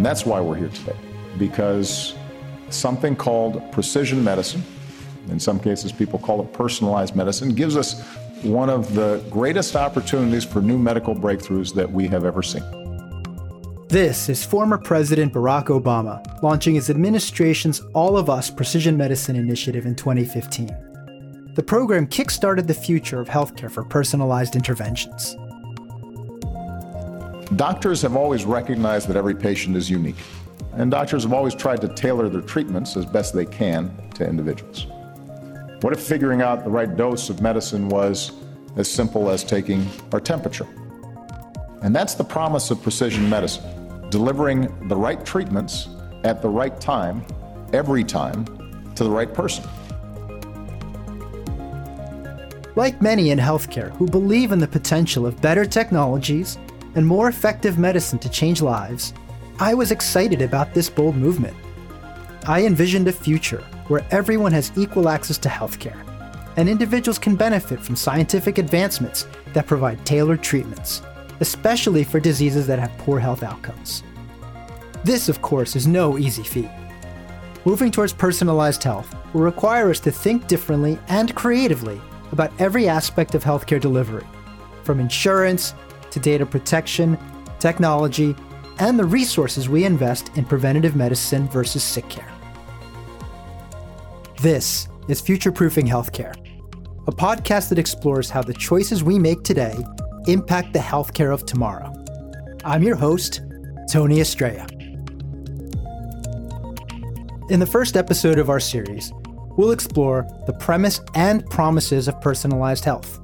And that's why we're here today, because something called precision medicine, in some cases people call it personalized medicine, gives us one of the greatest opportunities for new medical breakthroughs that we have ever seen. This is former President Barack Obama launching his administration's All of Us Precision Medicine Initiative in 2015. The program kickstarted the future of healthcare for personalized interventions. Doctors have always recognized that every patient is unique, and doctors have always tried to tailor their treatments as best they can to individuals. What if figuring out the right dose of medicine was as simple as taking our temperature? And that's the promise of precision medicine delivering the right treatments at the right time, every time, to the right person. Like many in healthcare who believe in the potential of better technologies and more effective medicine to change lives, I was excited about this bold movement. I envisioned a future where everyone has equal access to healthcare, and individuals can benefit from scientific advancements that provide tailored treatments, especially for diseases that have poor health outcomes. This, of course, is no easy feat. Moving towards personalized health will require us to think differently and creatively about every aspect of healthcare delivery, from insurance to data protection, technology, and the resources we invest in preventative medicine versus sick care. This is Future Proofing Healthcare, a podcast that explores how the choices we make today impact the healthcare of tomorrow. I'm your host, Tony Estrella. In the first episode of our series, we'll explore the premise and promises of personalized health.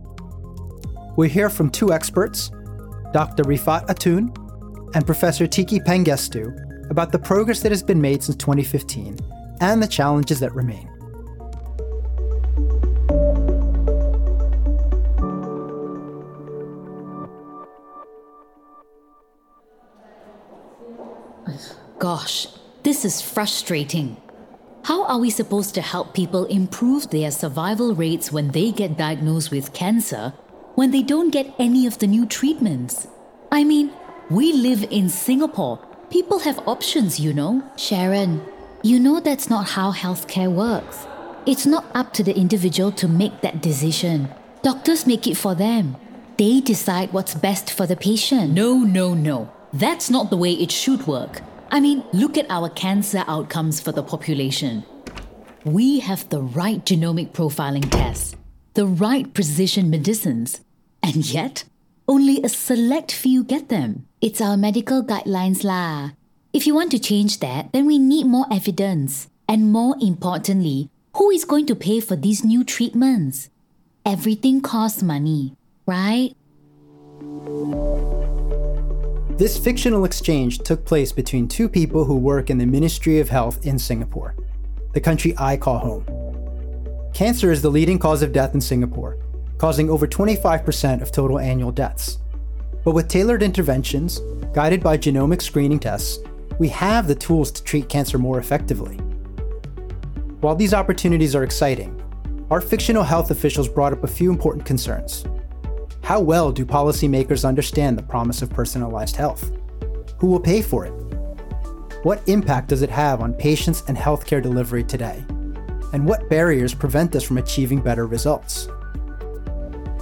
We hear from two experts, Dr. Rifat Atun, and Professor Tikki Pangestu about the progress that has been made since 2015 and the challenges that remain. Gosh, this is frustrating. How are we supposed to help people improve their survival rates when they get diagnosed with cancer when they don't get any of the new treatments? I mean, we live in Singapore. People have options, you know. Sharon, you know that's not how healthcare works. It's not up to the individual to make that decision. Doctors make it for them. They decide what's best for the patient. No, no, no. That's not the way it should work. I mean, look at our cancer outcomes for the population. We have the right genomic profiling tests, the right precision medicines, and yet only a select few get them. It's our medical guidelines lah. If you want to change that, then we need more evidence. And more importantly, who is going to pay for these new treatments? Everything costs money, right? This fictional exchange took place between two people who work in the Ministry of Health in Singapore, the country I call home. Cancer is the leading cause of death in Singapore, causing over 25% of total annual deaths. But with tailored interventions, guided by genomic screening tests, we have the tools to treat cancer more effectively. While these opportunities are exciting, our fictional health officials brought up a few important concerns. How well do policymakers understand the promise of personalized health? Who will pay for it? What impact does it have on patients and healthcare delivery today? And what barriers prevent us from achieving better results?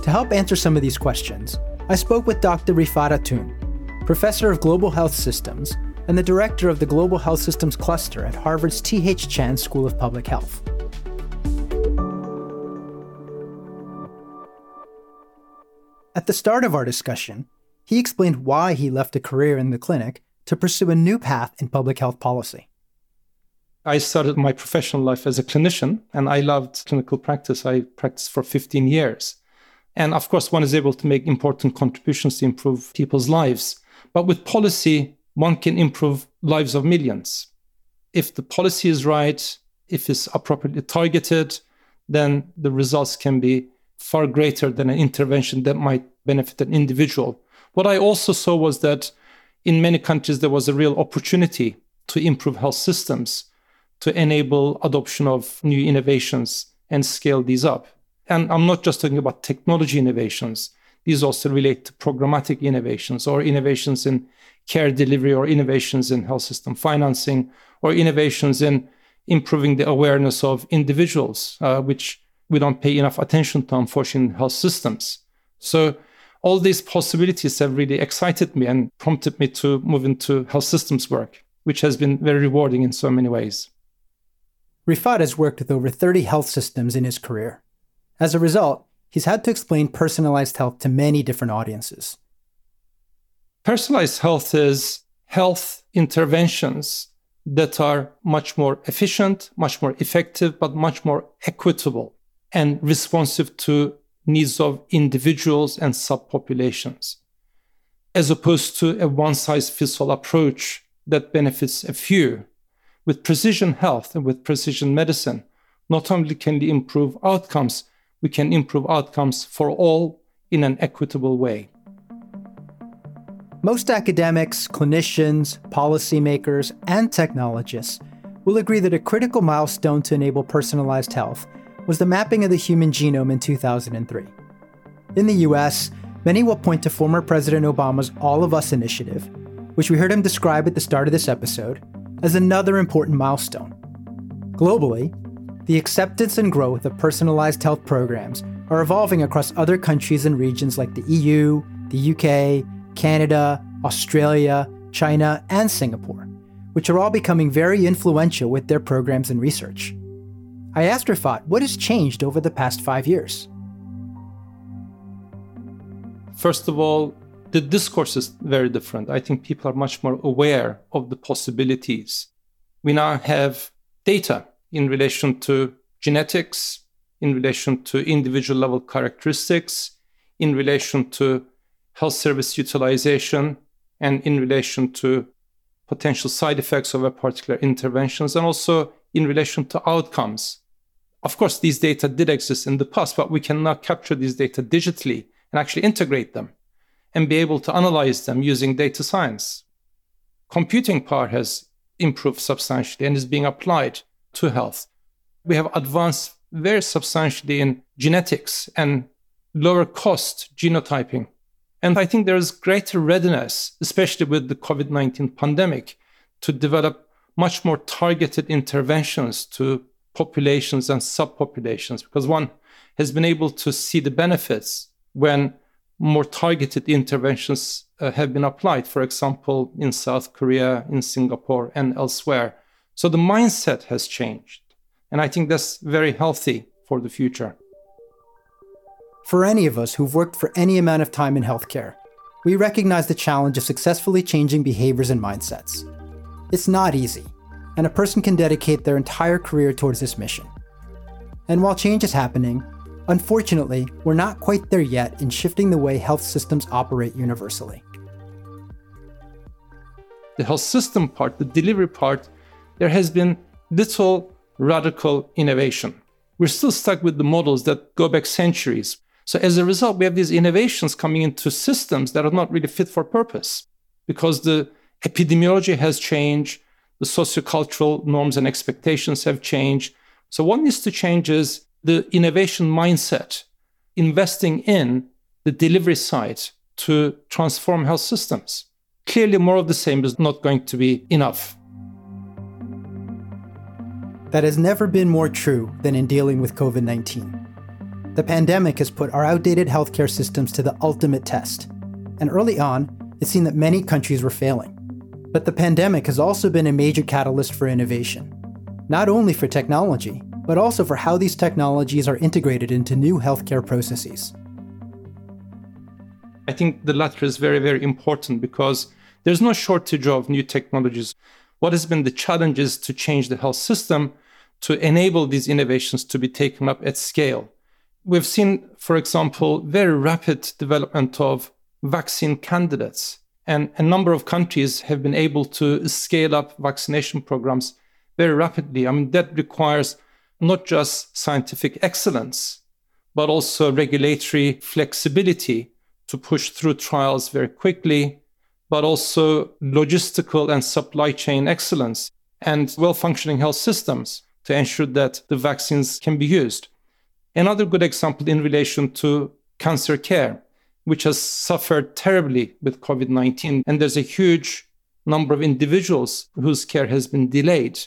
To help answer some of these questions, I spoke with Dr. Rifat Atun, professor of global health systems and the director of the Global Health Systems Cluster at Harvard's T.H. Chan School of Public Health. At the start of our discussion, he explained why he left a career in the clinic to pursue a new path in public health policy. I started my professional life as a clinician and I loved clinical practice. I practiced for 15 years. And of course, one is able to make important contributions to improve people's lives. But with policy, one can improve lives of millions. If the policy is right, if it's appropriately targeted, then the results can be far greater than an intervention that might benefit an individual. What I also saw was that in many countries, there was a real opportunity to improve health systems, to enable adoption of new innovations and scale these up. And I'm not just talking about technology innovations. these also relate to programmatic innovations or innovations in care delivery or innovations in health system financing or innovations in improving the awareness of individuals, uh, which we don't pay enough attention to, unfortunately, in health systems. So all these possibilities have really excited me and prompted me to move into health systems work, which has been very rewarding in so many ways. Rifat has worked with over 30 health systems in his career. As a result, he's had to explain personalized health to many different audiences. Personalized health is health interventions that are much more efficient, much more effective, but much more equitable and responsive to needs of individuals and subpopulations, as opposed to a one size fits all approach that benefits a few. With precision health and with precision medicine, not only can we improve outcomes, we can improve outcomes for all in an equitable way. Most academics, clinicians, policymakers, and technologists will agree that a critical milestone to enable personalized health was the mapping of the human genome in 2003. In the US, many will point to former President Obama's All of Us initiative, which we heard him describe at the start of this episode, as another important milestone. Globally, the acceptance and growth of personalized health programs are evolving across other countries and regions like the EU, the UK, Canada, Australia, China, and Singapore, which are all becoming very influential with their programs and research. I asked Rifat what has changed over the past five years. First of all, the discourse is very different. I think people are much more aware of the possibilities. We now have data in relation to genetics, in relation to individual level characteristics, in relation to health service utilization and in relation to potential side effects of a particular interventions and also in relation to outcomes. Of course, these data did exist in the past, but we can now capture these data digitally and actually integrate them and be able to analyze them using data science. Computing power has improved substantially and is being applied to health. We have advanced very substantially in genetics and lower cost genotyping and I think there's greater readiness, especially with the COVID 19 pandemic, to develop much more targeted interventions to populations and subpopulations because one has been able to see the benefits when more targeted interventions uh, have been applied, for example, in South Korea, in Singapore, and elsewhere. So the mindset has changed. And I think that's very healthy for the future. For any of us who've worked for any amount of time in healthcare, we recognize the challenge of successfully changing behaviors and mindsets. It's not easy, and a person can dedicate their entire career towards this mission. And while change is happening, unfortunately, we're not quite there yet in shifting the way health systems operate universally. The health system part, the delivery part, there has been little radical innovation. We're still stuck with the models that go back centuries, so as a result, we have these innovations coming into systems that are not really fit for purpose because the epidemiology has changed, the sociocultural norms and expectations have changed. So what needs to change is the innovation mindset, investing in the delivery side to transform health systems. Clearly, more of the same is not going to be enough. That has never been more true than in dealing with COVID 19. The pandemic has put our outdated healthcare systems to the ultimate test. And early on, it seemed that many countries were failing. But the pandemic has also been a major catalyst for innovation, not only for technology, but also for how these technologies are integrated into new healthcare processes. I think the latter is very, very important because there's no shortage of new technologies. What has been the challenges to change the health system to enable these innovations to be taken up at scale? We've seen, for example, very rapid development of vaccine candidates. And a number of countries have been able to scale up vaccination programs very rapidly. I mean, that requires not just scientific excellence, but also regulatory flexibility to push through trials very quickly, but also logistical and supply chain excellence and well functioning health systems to ensure that the vaccines can be used. Another good example in relation to cancer care. which has suffered terribly with COVID 19. And there's a huge number of individuals whose care has been delayed.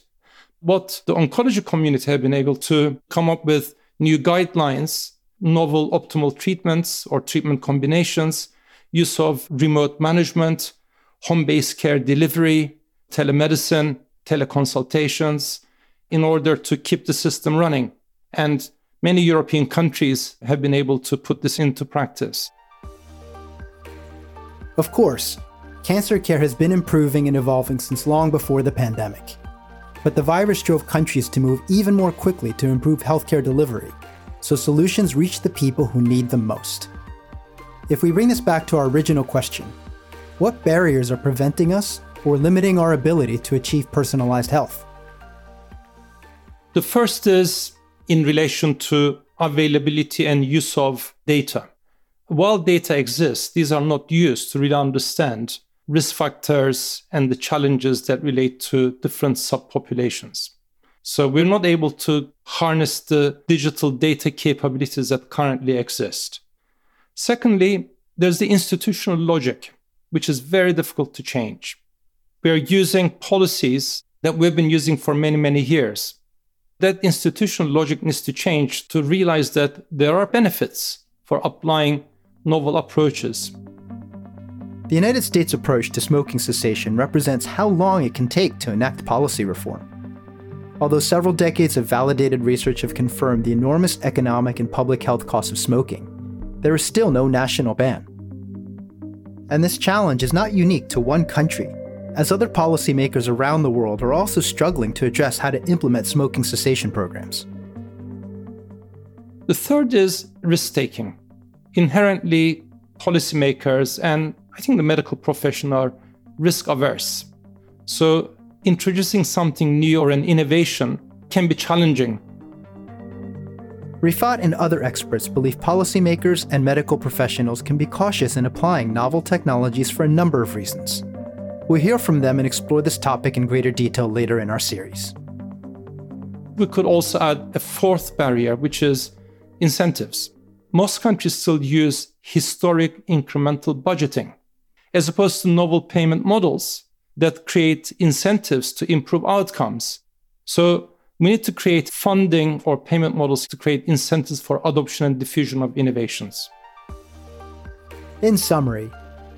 What the oncology community have been able to come up with new guidelines, novel optimal treatments or treatment combinations, use of remote management, home based care delivery, telemedicine, teleconsultations, in order to keep the system running. And many European countries have been able to put this into practice. Of course, cancer care has been improving and evolving since long before the pandemic. But the virus drove countries to move even more quickly to improve healthcare delivery, so solutions reach the people who need them most. If we bring this back to our original question, what barriers are preventing us or limiting our ability to achieve personalized health? The first is in relation to availability and use of data. While data exists, these are not used to really understand risk factors and the challenges that relate to different subpopulations. So we're not able to harness the digital data capabilities that currently exist. Secondly, there's the institutional logic, which is very difficult to change. We are using policies that we've been using for many, many years that institutional logic needs to change to realize that there are benefits for applying novel approaches. The United States approach to smoking cessation represents how long it can take to enact policy reform. Although several decades of validated research have confirmed the enormous economic and public health costs of smoking, there is still no national ban. And this challenge is not unique to one country as other policymakers around the world are also struggling to address how to implement smoking cessation programs. The third is risk taking. Inherently, policymakers and I think the medical profession are risk averse. So, introducing something new or an innovation can be challenging. Rifat and other experts believe policymakers and medical professionals can be cautious in applying novel technologies for a number of reasons. We'll hear from them and explore this topic in greater detail later in our series. We could also add a fourth barrier, which is incentives. Most countries still use historic incremental budgeting, as opposed to novel payment models that create incentives to improve outcomes. So we need to create funding or payment models to create incentives for adoption and diffusion of innovations. In summary,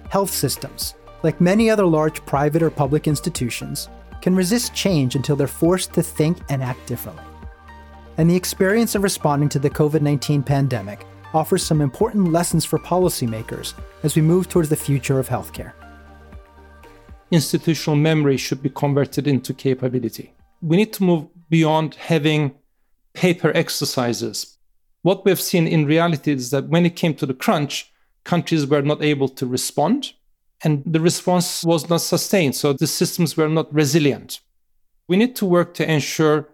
health systems, like many other large private or public institutions, can resist change until they're forced to think and act differently. And the experience of responding to the COVID 19 pandemic offers some important lessons for policymakers as we move towards the future of healthcare. Institutional memory should be converted into capability. We need to move beyond having paper exercises. What we've seen in reality is that when it came to the crunch, countries were not able to respond and the response was not sustained. So the systems were not resilient. We need to work to ensure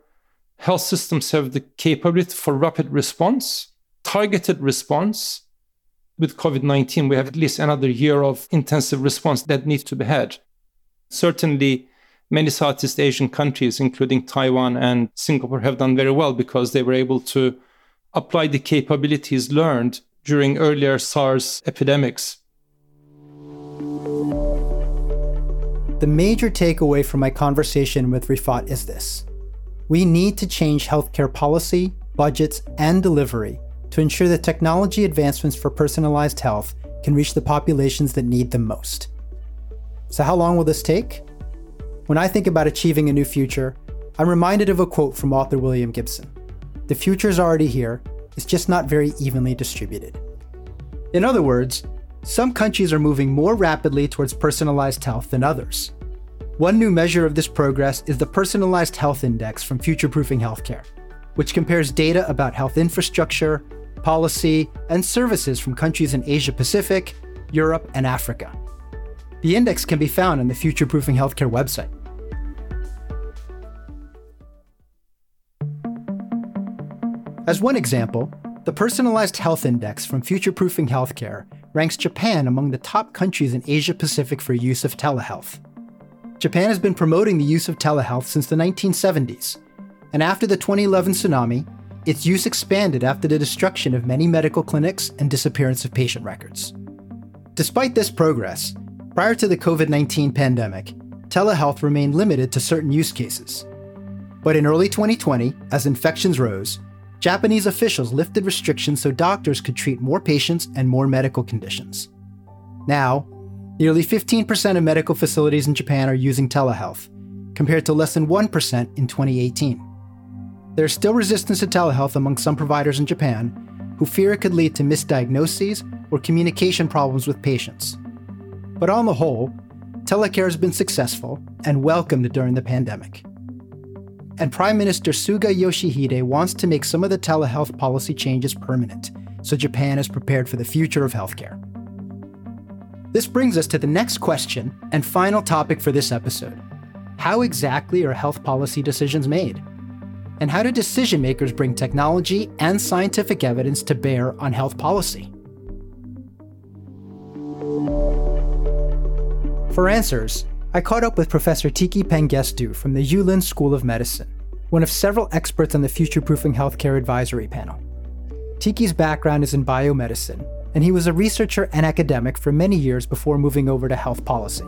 health systems have the capability for rapid response, targeted response. With COVID 19, we have at least another year of intensive response that needs to be had. Certainly, many Southeast Asian countries, including Taiwan and Singapore, have done very well because they were able to apply the capabilities learned during earlier SARS epidemics The major takeaway from my conversation with Rifat is this We need to change healthcare policy, budgets, and delivery to ensure that technology advancements for personalized health can reach the populations that need them most. So, how long will this take? When I think about achieving a new future, I'm reminded of a quote from author William Gibson The future is already here, it's just not very evenly distributed. In other words, some countries are moving more rapidly towards personalized health than others. One new measure of this progress is the Personalized Health Index from Future Proofing Healthcare, which compares data about health infrastructure, policy, and services from countries in Asia Pacific, Europe, and Africa. The index can be found on the Future Proofing Healthcare website. As one example, the Personalized Health Index from Future Proofing Healthcare ranks Japan among the top countries in Asia Pacific for use of telehealth. Japan has been promoting the use of telehealth since the 1970s, and after the 2011 tsunami, its use expanded after the destruction of many medical clinics and disappearance of patient records. Despite this progress, prior to the COVID 19 pandemic, telehealth remained limited to certain use cases. But in early 2020, as infections rose, Japanese officials lifted restrictions so doctors could treat more patients and more medical conditions. Now, nearly 15% of medical facilities in Japan are using telehealth, compared to less than 1% in 2018. There's still resistance to telehealth among some providers in Japan who fear it could lead to misdiagnoses or communication problems with patients. But on the whole, telecare has been successful and welcomed during the pandemic. And Prime Minister Suga Yoshihide wants to make some of the telehealth policy changes permanent, so Japan is prepared for the future of healthcare. This brings us to the next question and final topic for this episode How exactly are health policy decisions made? And how do decision makers bring technology and scientific evidence to bear on health policy? For answers, I caught up with Professor Tikki Pangestu from the Yong Loo Lin School of Medicine, one of several experts on the Future Proofing Healthcare Advisory Panel. Tikki's background is in biomedicine, and he was a researcher and academic for many years before moving over to health policy.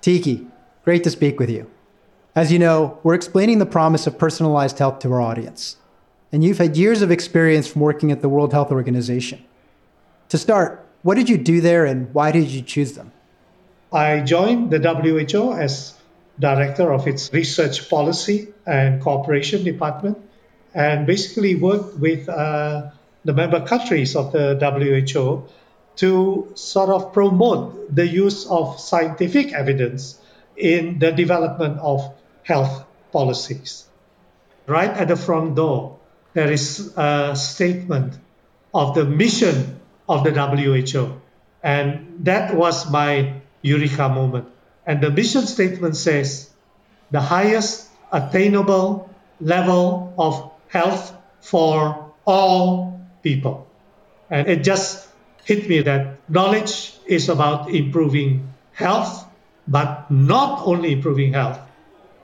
Tikki, great to speak with you. As you know, we're explaining the promise of personalized health to our audience, and you've had years of experience from working at the World Health Organization. To start, what did you do there and why did you choose them? I joined the WHO as director of its research policy and cooperation department and basically worked with uh, the member countries of the WHO to sort of promote the use of scientific evidence in the development of health policies. Right at the front door, there is a statement of the mission of the WHO. And that was my eureka moment. And the mission statement says the highest attainable level of health for all people. And it just hit me that knowledge is about improving health, but not only improving health,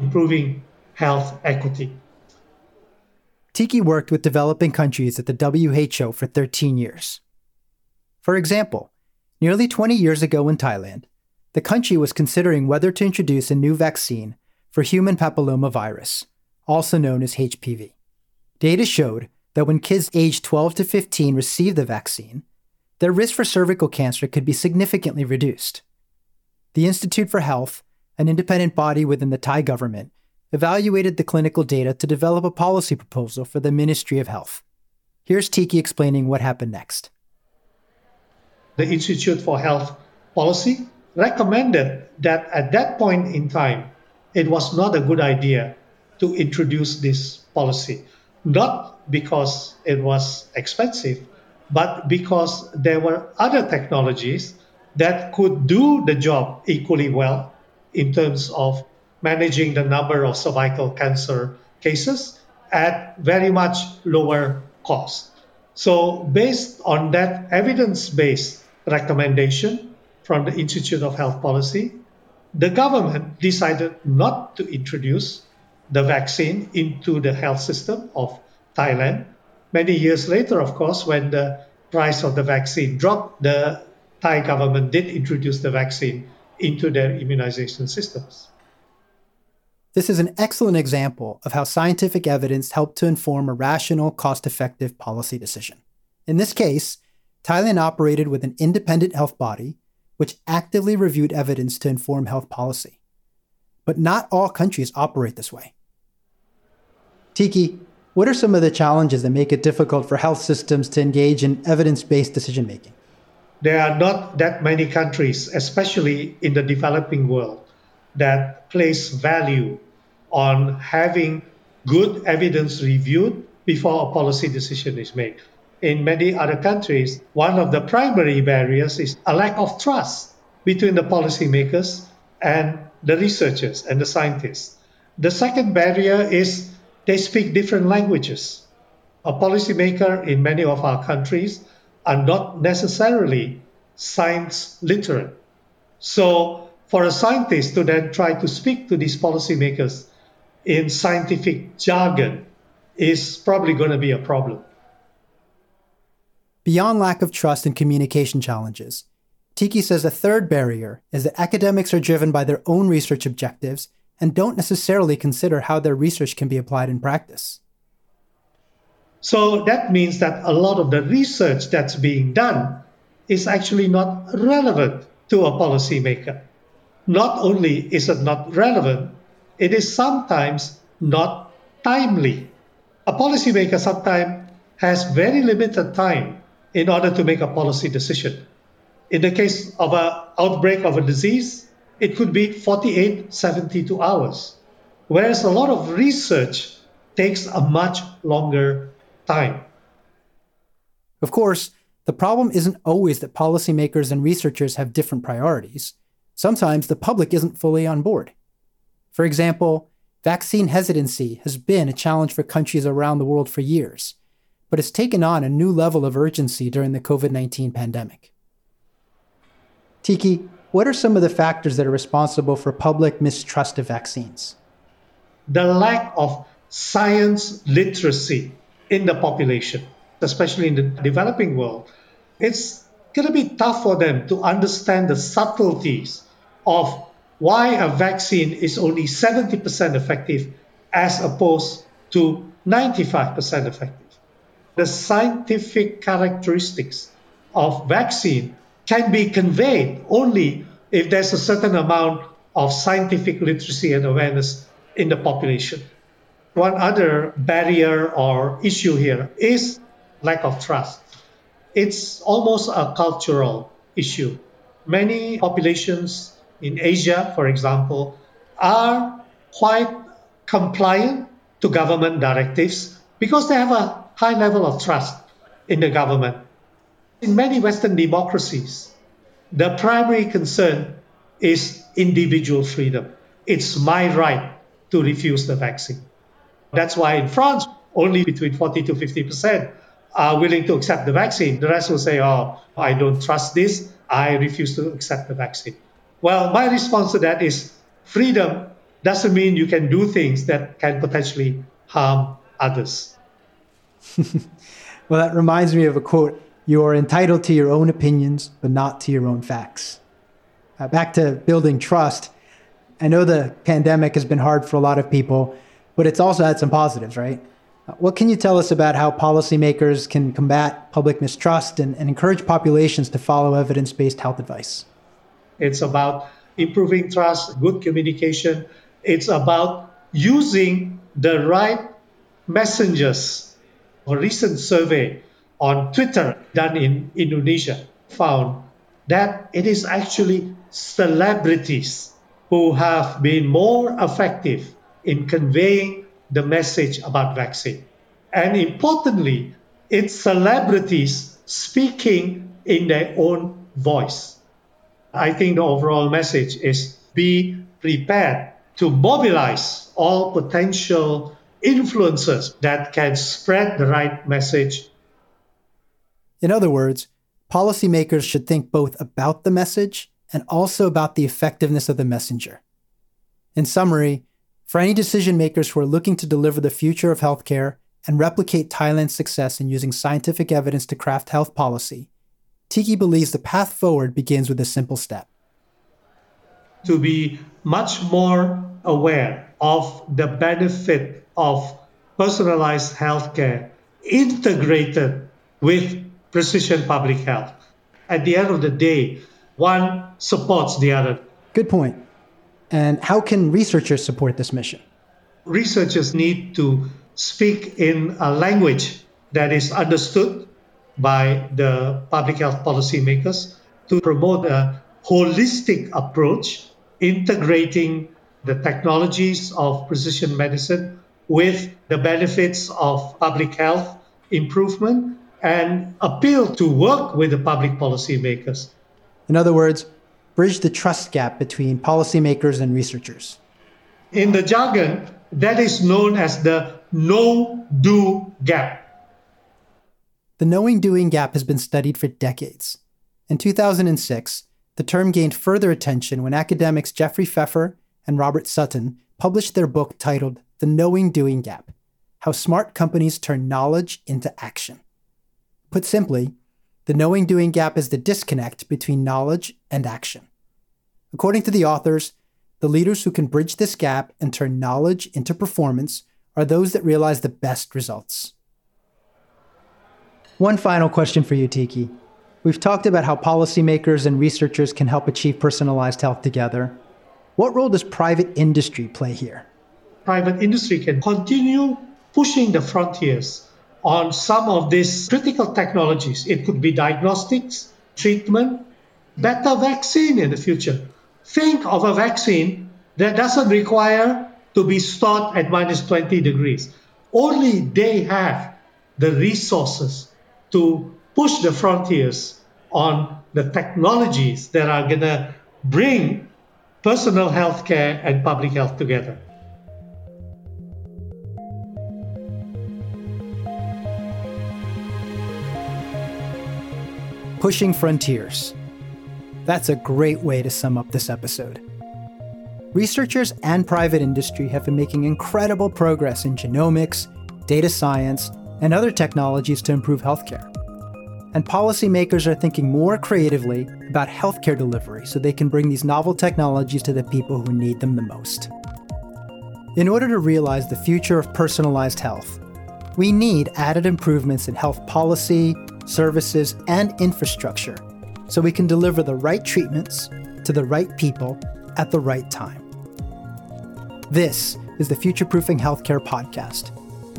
improving health equity. Tikki worked with developing countries at the WHO for 13 years. For example, nearly 20 years ago in Thailand, the country was considering whether to introduce a new vaccine for human papillomavirus, also known as HPV. Data showed that when kids aged 12 to 15 received the vaccine, their risk for cervical cancer could be significantly reduced. The Institute for Health, an independent body within the Thai government, evaluated the clinical data to develop a policy proposal for the Ministry of Health. Here's Tikki explaining what happened next. The Institute for Health Policy recommended that at that point in time, it was not a good idea to introduce this policy, not because it was expensive, but because there were other technologies that could do the job equally well in terms of managing the number of cervical cancer cases at very much lower cost. So, based on that evidence based recommendation from the Institute of Health Policy, the government decided not to introduce the vaccine into the health system of Thailand Many years later, of course, when the price of the vaccine dropped, the Thai government did introduce the vaccine into their immunization systems. This is an excellent example of how scientific evidence helped to inform a rational, cost effective policy decision. In this case, Thailand operated with an independent health body which actively reviewed evidence to inform health policy. But not all countries operate this way. Tikki, what are some of the challenges that make it difficult for health systems to engage in evidence based decision making? There are not that many countries, especially in the developing world, that place value on having good evidence reviewed before a policy decision is made. In many other countries, one of the primary barriers is a lack of trust between the policymakers and the researchers and the scientists. The second barrier is they speak different languages. A policymaker in many of our countries are not necessarily science literate. So, for a scientist to then try to speak to these policymakers in scientific jargon is probably going to be a problem. Beyond lack of trust and communication challenges, Tikki says a third barrier is that academics are driven by their own research objectives and don't necessarily consider how their research can be applied in practice. So that means that a lot of the research that's being done is actually not relevant to a policymaker. Not only is it not relevant, it is sometimes not timely. A policymaker sometimes has very limited time in order to make a policy decision. In the case of an outbreak of a disease, it could be 48, 72 hours. Whereas a lot of research takes a much longer time. Of course, the problem isn't always that policymakers and researchers have different priorities. Sometimes the public isn't fully on board. For example, vaccine hesitancy has been a challenge for countries around the world for years, but it's taken on a new level of urgency during the COVID 19 pandemic. Tikki, what are some of the factors that are responsible for public mistrust of vaccines? The lack of science literacy in the population, especially in the developing world. It's going to be tough for them to understand the subtleties of why a vaccine is only 70% effective as opposed to 95% effective. The scientific characteristics of vaccine can be conveyed only if there's a certain amount of scientific literacy and awareness in the population. One other barrier or issue here is lack of trust. It's almost a cultural issue. Many populations in Asia, for example, are quite compliant to government directives because they have a high level of trust in the government. In many Western democracies, the primary concern is individual freedom. It's my right to refuse the vaccine. That's why in France, only between 40 to 50% are willing to accept the vaccine. The rest will say, oh, I don't trust this. I refuse to accept the vaccine. Well, my response to that is freedom doesn't mean you can do things that can potentially harm others. well, that reminds me of a quote You are entitled to your own opinions, but not to your own facts. Uh, back to building trust. I know the pandemic has been hard for a lot of people, but it's also had some positives, right? Uh, what can you tell us about how policymakers can combat public mistrust and, and encourage populations to follow evidence based health advice? It's about improving trust, good communication. It's about using the right messengers. A recent survey on Twitter done in Indonesia found that it is actually celebrities who have been more effective in conveying the message about vaccine. And importantly, it's celebrities speaking in their own voice. I think the overall message is be prepared to mobilize all potential influencers that can spread the right message. In other words, policymakers should think both about the message and also about the effectiveness of the messenger. In summary, for any decision makers who are looking to deliver the future of healthcare and replicate Thailand's success in using scientific evidence to craft health policy, Tikki believes the path forward begins with a simple step. To be much more aware of the benefit of personalized healthcare integrated with precision public health. At the end of the day, one supports the other. Good point. And how can researchers support this mission? Researchers need to speak in a language that is understood by the public health policymakers to promote a holistic approach, integrating the technologies of precision medicine with the benefits of public health improvement and appeal to work with the public policymakers. In other words, bridge the trust gap between policymakers and researchers. In the jargon, that is known as the know do gap. The knowing doing gap has been studied for decades. In 2006, the term gained further attention when academics Jeffrey Pfeffer and Robert Sutton published their book titled The Knowing Doing Gap How smart companies turn knowledge into action. Put simply, the knowing doing gap is the disconnect between knowledge and action. According to the authors, the leaders who can bridge this gap and turn knowledge into performance are those that realize the best results. One final question for you, Tikki. We've talked about how policymakers and researchers can help achieve personalized health together. What role does private industry play here? Private industry can continue pushing the frontiers on some of these critical technologies. It could be diagnostics, treatment, better vaccine in the future. Think of a vaccine that doesn't require to be stored at minus 20 degrees. Only they have the resources to push the frontiers on the technologies that are going to bring personal health care and public health together. Pushing frontiers. That's a great way to sum up this episode. Researchers and private industry have been making incredible progress in genomics, data science, and other technologies to improve healthcare. And policymakers are thinking more creatively about healthcare delivery so they can bring these novel technologies to the people who need them the most. In order to realize the future of personalized health, we need added improvements in health policy, services, and infrastructure so we can deliver the right treatments to the right people at the right time. This is the Future Proofing Healthcare podcast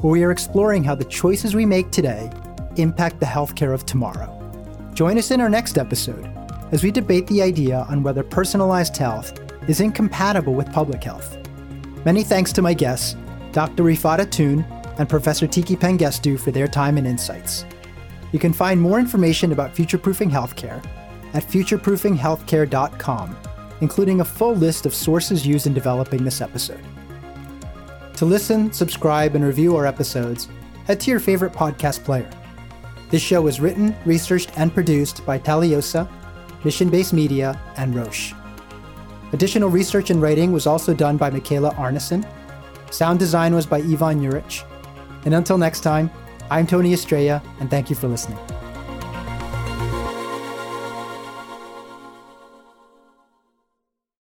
where we are exploring how the choices we make today impact the healthcare of tomorrow. Join us in our next episode as we debate the idea on whether personalized health is incompatible with public health. Many thanks to my guests, Dr. Rifat Atun and Professor Tikki Pangestu for their time and insights. You can find more information about future proofing healthcare at futureproofinghealthcare.com, including a full list of sources used in developing this episode. To listen, subscribe, and review our episodes, head to your favorite podcast player. This show was written, researched, and produced by Taliosa, Mission Based Media, and Roche. Additional research and writing was also done by Michaela Arneson. Sound design was by Ivan Juric. And until next time, I'm Tony Estrella, and thank you for listening.